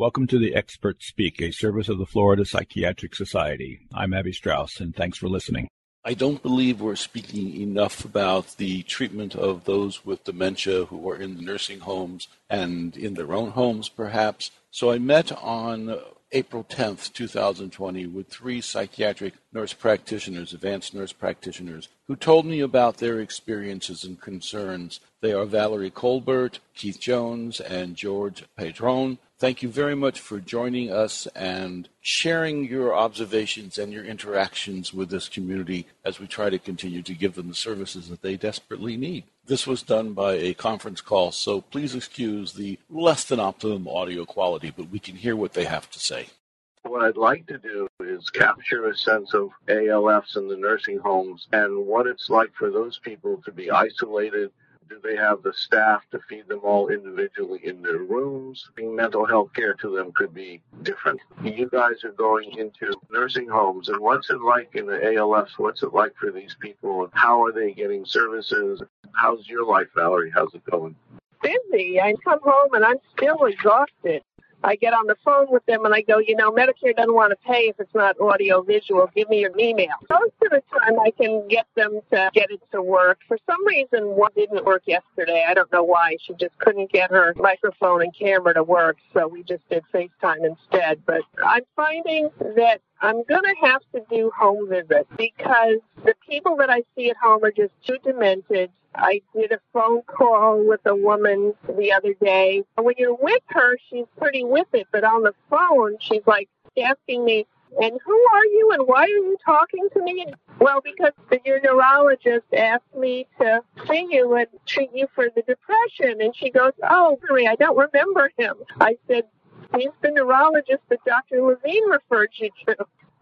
Welcome to the Experts Speak, a service of the Florida Psychiatric Society. I'm Abby Strauss, and thanks for listening. I don't believe we're speaking enough about the treatment of those with dementia who are in the nursing homes and in their own homes, perhaps. So I met on April 10th, 2020, with three psychiatric nurse practitioners, advanced nurse practitioners, who told me about their experiences and concerns. They are Valarie Kolbert, Keith Jones, and George Padron. Thank you very much for joining us and sharing your observations and your interactions with this community as we try to continue to give them the services that they desperately need. This was done by a conference call, so please excuse the less than optimum audio quality, but we can hear what they have to say. What I'd like to do is capture a sense of ALFs in the nursing homes and what it's like for those people to be isolated do they have the staff to feed them all individually in their rooms? Mental health care to them could be different. You guys are going into nursing homes, and what's it like in the ALFs? What's it like for these people, how are they getting services? How's your life, Valarie? How's it going? Busy. I come home and I'm still exhausted. I get on the phone with them and I go, you know, Medicare doesn't want to pay if it's not audio visual. Give me your email. Most of the time I can get them to get it to work. For some reason, one didn't work yesterday. I don't know why. She just couldn't get her microphone and camera to work. So we just did FaceTime instead. But I'm finding that I'm going to have to do home visits because the people that I see at home are just too demented I did a phone call with a woman the other day. When you're with her, she's pretty with it, but on the phone, she's like asking me, and who are you and why are you talking to me? Well, because your neurologist asked me to see you and treat you for the depression. And she goes, Oh, Marie, I don't remember him. I said, He's the neurologist that Dr. Levine referred you to.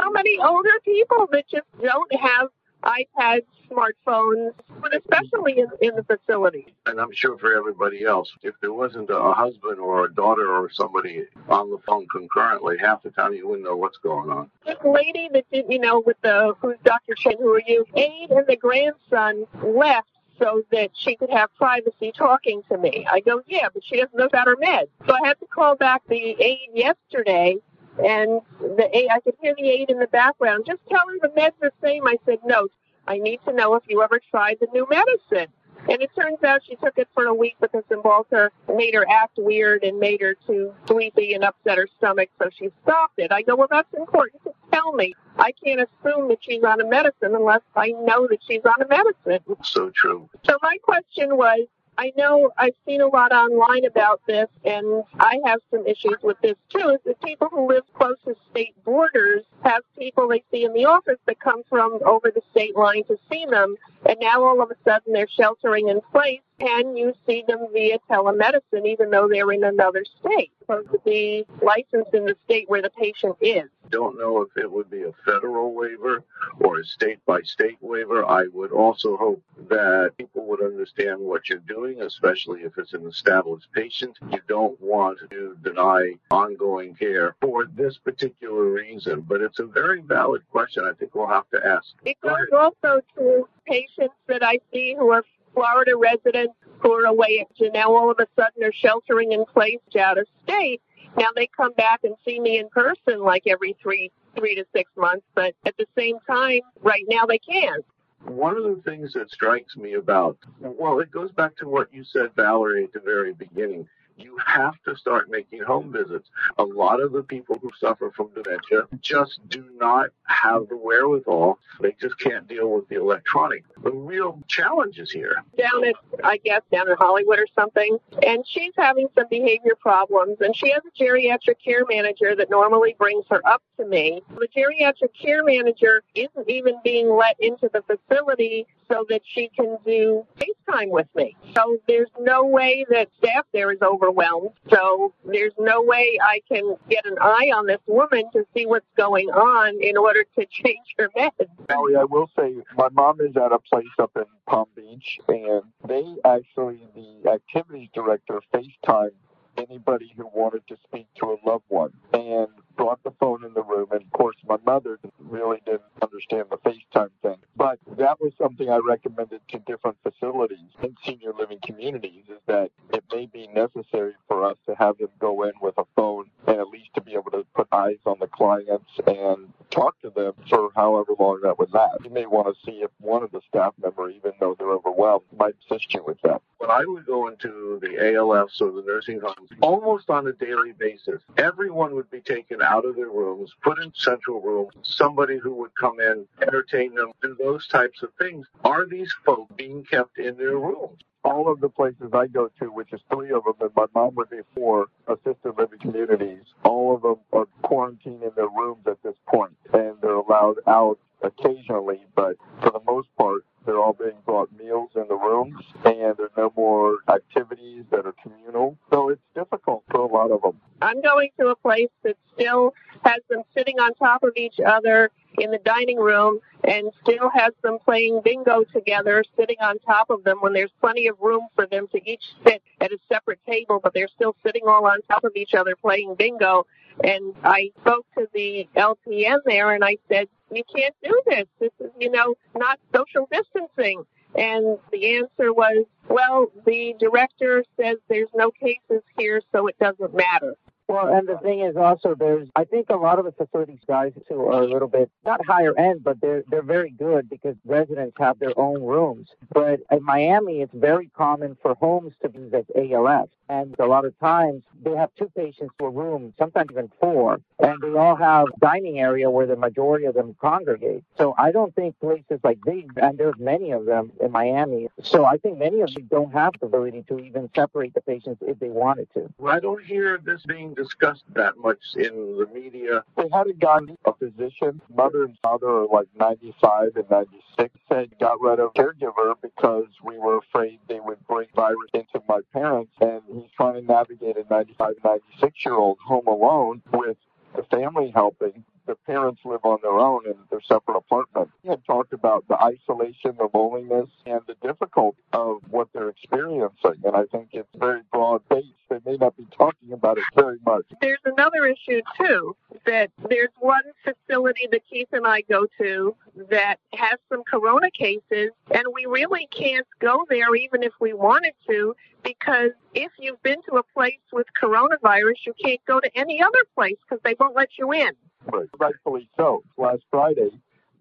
So many older people that just don't have iPads, smartphones, but especially in, in the facility. And I'm sure for everybody else, if there wasn't a husband or a daughter or somebody on the phone concurrently, half the time you wouldn't know what's going on. This lady that did, you know, with the who's Dr. Chen, who are you? Aide and the grandson left so that she could have privacy talking to me. I go, yeah, but she doesn't know about her meds. So I had to call back the aide yesterday and the aide, I could hear the aide in the background. Just tell her the meds are the same. I said, no, I need to know if you ever tried the new medicine. And it turns out she took it for a week because Cymbalta made her act weird and made her too sleepy and upset her stomach, so she stopped it. I go, well, that's important to tell me. I can't assume that she's on a medicine unless I know that she's on a medicine. So true. So my question was, I know I've seen a lot online about this, and I have some issues with this too. Is that people who live close to state borders have people they see in the office that come from over the state line to see them, and now all of a sudden they're sheltering in place can you see them via telemedicine even though they're in another state? Supposed to be licensed in the state where the patient is. Don't know if it would be a federal waiver or a state by state waiver. I would also hope that people would understand what you're doing, especially if it's an established patient. You don't want to deny ongoing care for this particular reason, but it's a very valid question. I think we'll have to ask. It goes also to patients that I see who are Florida residents who are away and now all of a sudden are sheltering in place out of state. Now they come back and see me in person like every three three to six months, but at the same time, right now they can't. One of the things that strikes me about, well, it goes back to what you said, Valarie, at the very beginning you have to start making home visits. A lot of the people who suffer from dementia just do not have the wherewithal. They just can't deal with the electronic. The real challenge is here. Down at, I guess, down in Hollywood or something. And she's having some behavior problems. And she has a geriatric care manager that normally brings her up to me. The geriatric care manager isn't even being let into the facility so that she can do FaceTime with me. So there's no way that staff there is overwhelmed. So there's no way I can get an eye on this woman to see what's going on in order to change her meds. Ellie, I will say my mom is at a place up in Palm Beach and they actually, the activities director FaceTime anybody who wanted to speak to a loved one. And brought the phone in the room. And of course, my mother really didn't understand the FaceTime thing. But that was something I recommended to different facilities in senior living communities is that it may be necessary for us to have them go in with a phone and at least to be able to put eyes on the clients and talk to them for however long that would last. You may want to see if one of the staff member, even though they're overwhelmed, might assist you with that. When I would go into the ALFs or the nursing homes, almost on a daily basis, everyone would be taken out of their rooms, put in central rooms, somebody who would come in, entertain them, do those types of things. Are these folk being kept in their rooms? all of the places I go to, which is three of them, and my mom would be four assisted living communities, all of them are quarantined in their rooms at this point, and they're allowed out occasionally, but for the most part, they're all being brought meals in the rooms, and there are no more activities that are communal. So it's difficult for a lot of them. I'm going to a place that still has them sitting on top of each other in the dining room and still has them playing bingo together, sitting on top of them when there's plenty of room for them to each sit at a separate table, but they're still sitting all on top of each other playing bingo. And I spoke to the LPN there and I said, you can't do this. This is, you know, not social distancing. And the answer was, well, the director says there's no cases here, so it doesn't matter. Well, and the thing is also there's I think a lot of the facilities guys who are a little bit not higher end, but they're they're very good because residents have their own rooms. But in Miami, it's very common for homes to be as ALF, and a lot of times they have two patients per room, sometimes even four, and they all have dining area where the majority of them congregate. So I don't think places like these, and there's many of them in Miami. So I think many of them don't have the ability to even separate the patients if they wanted to. Well, I don't hear this being discussed that much in the media. They had a gotten a physician. Mother and father are like 95 and 96. Said got rid of caregiver because we were afraid they would bring virus into my parents. And trying to navigate a 95, 96 year old home alone with the family helping. The parents live on their own in their separate apartment. He had talked about the isolation, the loneliness, and the difficulty of what they're experiencing. And I think it's very broad based. They may not be talking about it very much. There's another issue too that there's one facility that Keith and I go to that has some corona cases and we really can't go there even if we wanted to because if you've been to a place with coronavirus you can't go to any other place because they won't let you in. Right. Rightfully so. Last Friday,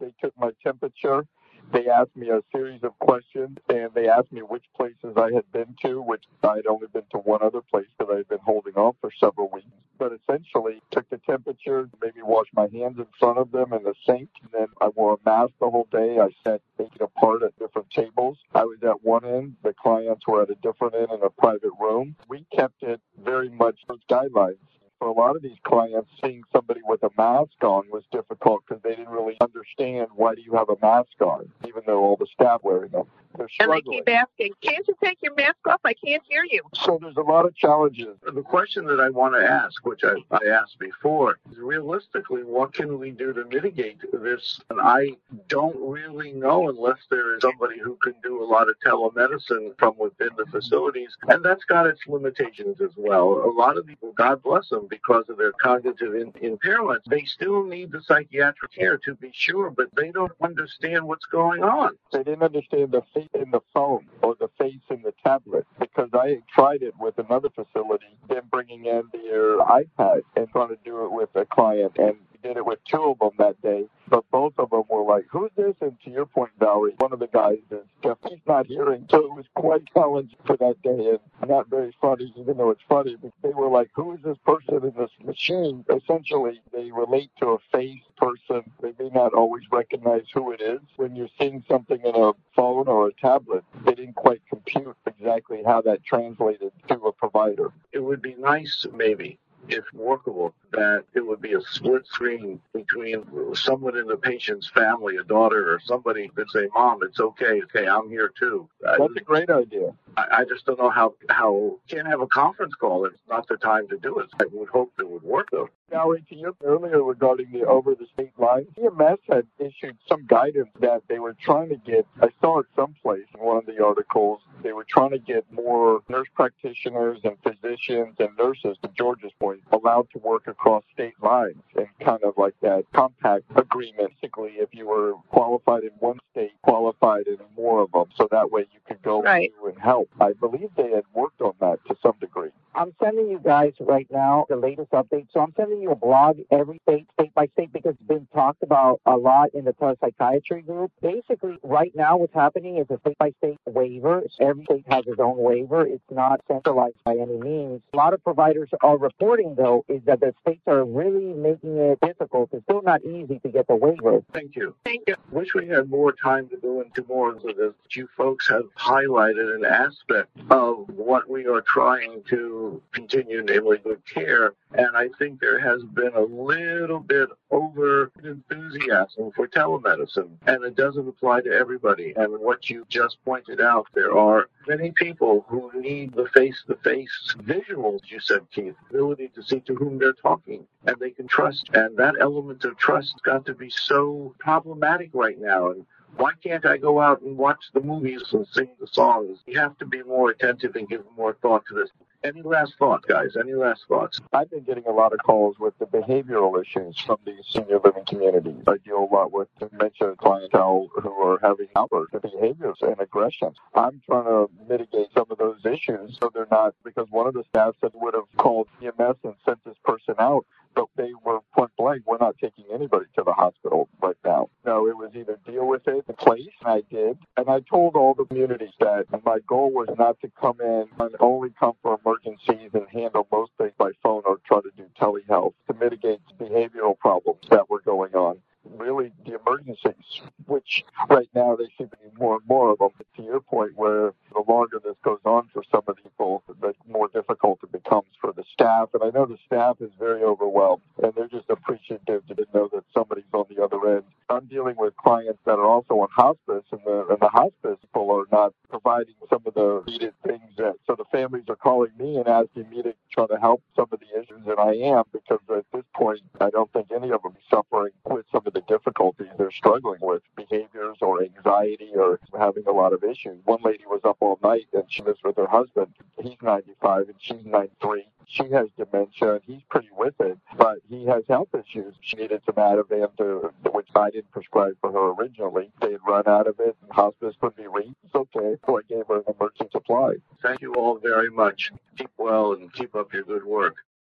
they took my temperature. They asked me a series of questions, and they asked me which places I had been to, which I had only been to one other place that I had been holding off for several weeks. But essentially, took the temperature, maybe washed my hands in front of them in the sink, and then I wore a mask the whole day. I sat eight apart at different tables. I was at one end, the clients were at a different end in a private room. We kept it very much those guidelines for a lot of these clients, seeing somebody with a mask on was difficult because they didn't really understand why do you have a mask on, even though all the staff wearing them. They're And they keep asking, can't you take your mask off? I can't hear you. So there's a lot of challenges. The question that I want to ask, which I, I asked before, is realistically, what can we do to mitigate this? And I don't really know unless there is somebody who can do a lot of telemedicine from within the facilities. And that's got its limitations as well. A lot of people, God bless them, because of their cognitive in, impairments, they still need the psychiatric care to be sure, but they don't understand what's going on. They didn't understand the face in the phone or the face in the tablet because I tried it with another facility, then bringing in their iPad and trying to do it with a client. And did it with two of them that day. But both of them were like, who's this? And to your point, Valarie, one of the guys is Jeff. He's not hearing. So it was quite challenging for that day and not very funny, even though it's funny. But they were like, who is this person in this machine? Essentially, they relate to a face person. They may not always recognize who it is. When you're seeing something in a phone or a tablet, they didn't quite compute exactly how that translated to a provider. it would be nice, maybe, if workable, that it would be a split screen between someone in the patient's family, a daughter or somebody that say, "Mom, it's okay. Okay, I'm here too." That's a great idea. I I just don't know how how can't have a conference call. It's not the time to do it. I would hope it would work though. Valarie, to your earlier regarding the over the state line, CMS had issued some guidance that they were trying to get. I saw it someplace in one of the articles. They were trying to get more nurse practitioners and physicians and nurses, to George's point, allowed to work across state lines and kind of like that compact agreement. Basically, if you were qualified in one state, qualified in more of them, so that way you could go right. and help. I believe they had worked on that to some degree. I'm sending you guys right now the latest update. So I'm sending you a blog every state, state by state, because it's been talked about a lot in the telepsychiatry group. Basically, right now, what's happening is a state by state waiver. Every state has its own waiver. It's not centralized by any means. A lot of providers are reporting, though, is that the states are really making it difficult. It's still not easy to get the waiver. Thank you. Thank you. Wish we had more time to go into more of this. You folks have highlighted an aspect of what we are trying to continue, namely good care. And I think there has been a little bit over enthusiasm for telemedicine, and it doesn't apply to everybody. And what you just pointed out, there are many people who need the face to face visuals, you said, Keith, ability to see to whom they're talking and they can trust. And that element of trust got to be so problematic right now. And why can't I go out and watch the movies and sing the songs? You have to be more attentive and give more thought to this. Any last thoughts, guys? Any last thoughts? I've been getting a lot of calls with the behavioral issues from these senior living communities. I deal a lot with dementia clientele who are having outbursts of behaviors and aggressions. I'm trying to mitigate some of those issues so they're not, because one of the staff said would have called EMS and sent this person out but they were point blank, we're not taking anybody to the hospital right now. No, it was either deal with it in place, and I did. And I told all the communities that my goal was not to come in and only come for emergencies and handle most things by phone or try to do telehealth to mitigate behavioral problems that were going on really the emergencies, which right now they seem to be more and more of them. But to your point, where the longer this goes on for some of the people, the more difficult it becomes for the staff. And I know the staff is very overwhelmed, and they're just appreciative to know that somebody's on the other end. I'm dealing with clients that are also on hospice, and the, and the hospice people are not providing some of the needed things that. So the families are calling me and asking me to try to help some of the issues, I am because at this point, I don't think any of them are suffering with some of the difficulties they're struggling with, behaviors or anxiety or having a lot of issues. One lady was up all night and she lives with her husband. He's 95 and she's 93. She has dementia and he's pretty with it, but he has health issues. She needed some Ativan to, which I didn't prescribe for her originally. They had run out of it and hospice couldn't be reached. Okay. So I gave her an emergency supply. Thank you all very much. Keep well and keep up your good work.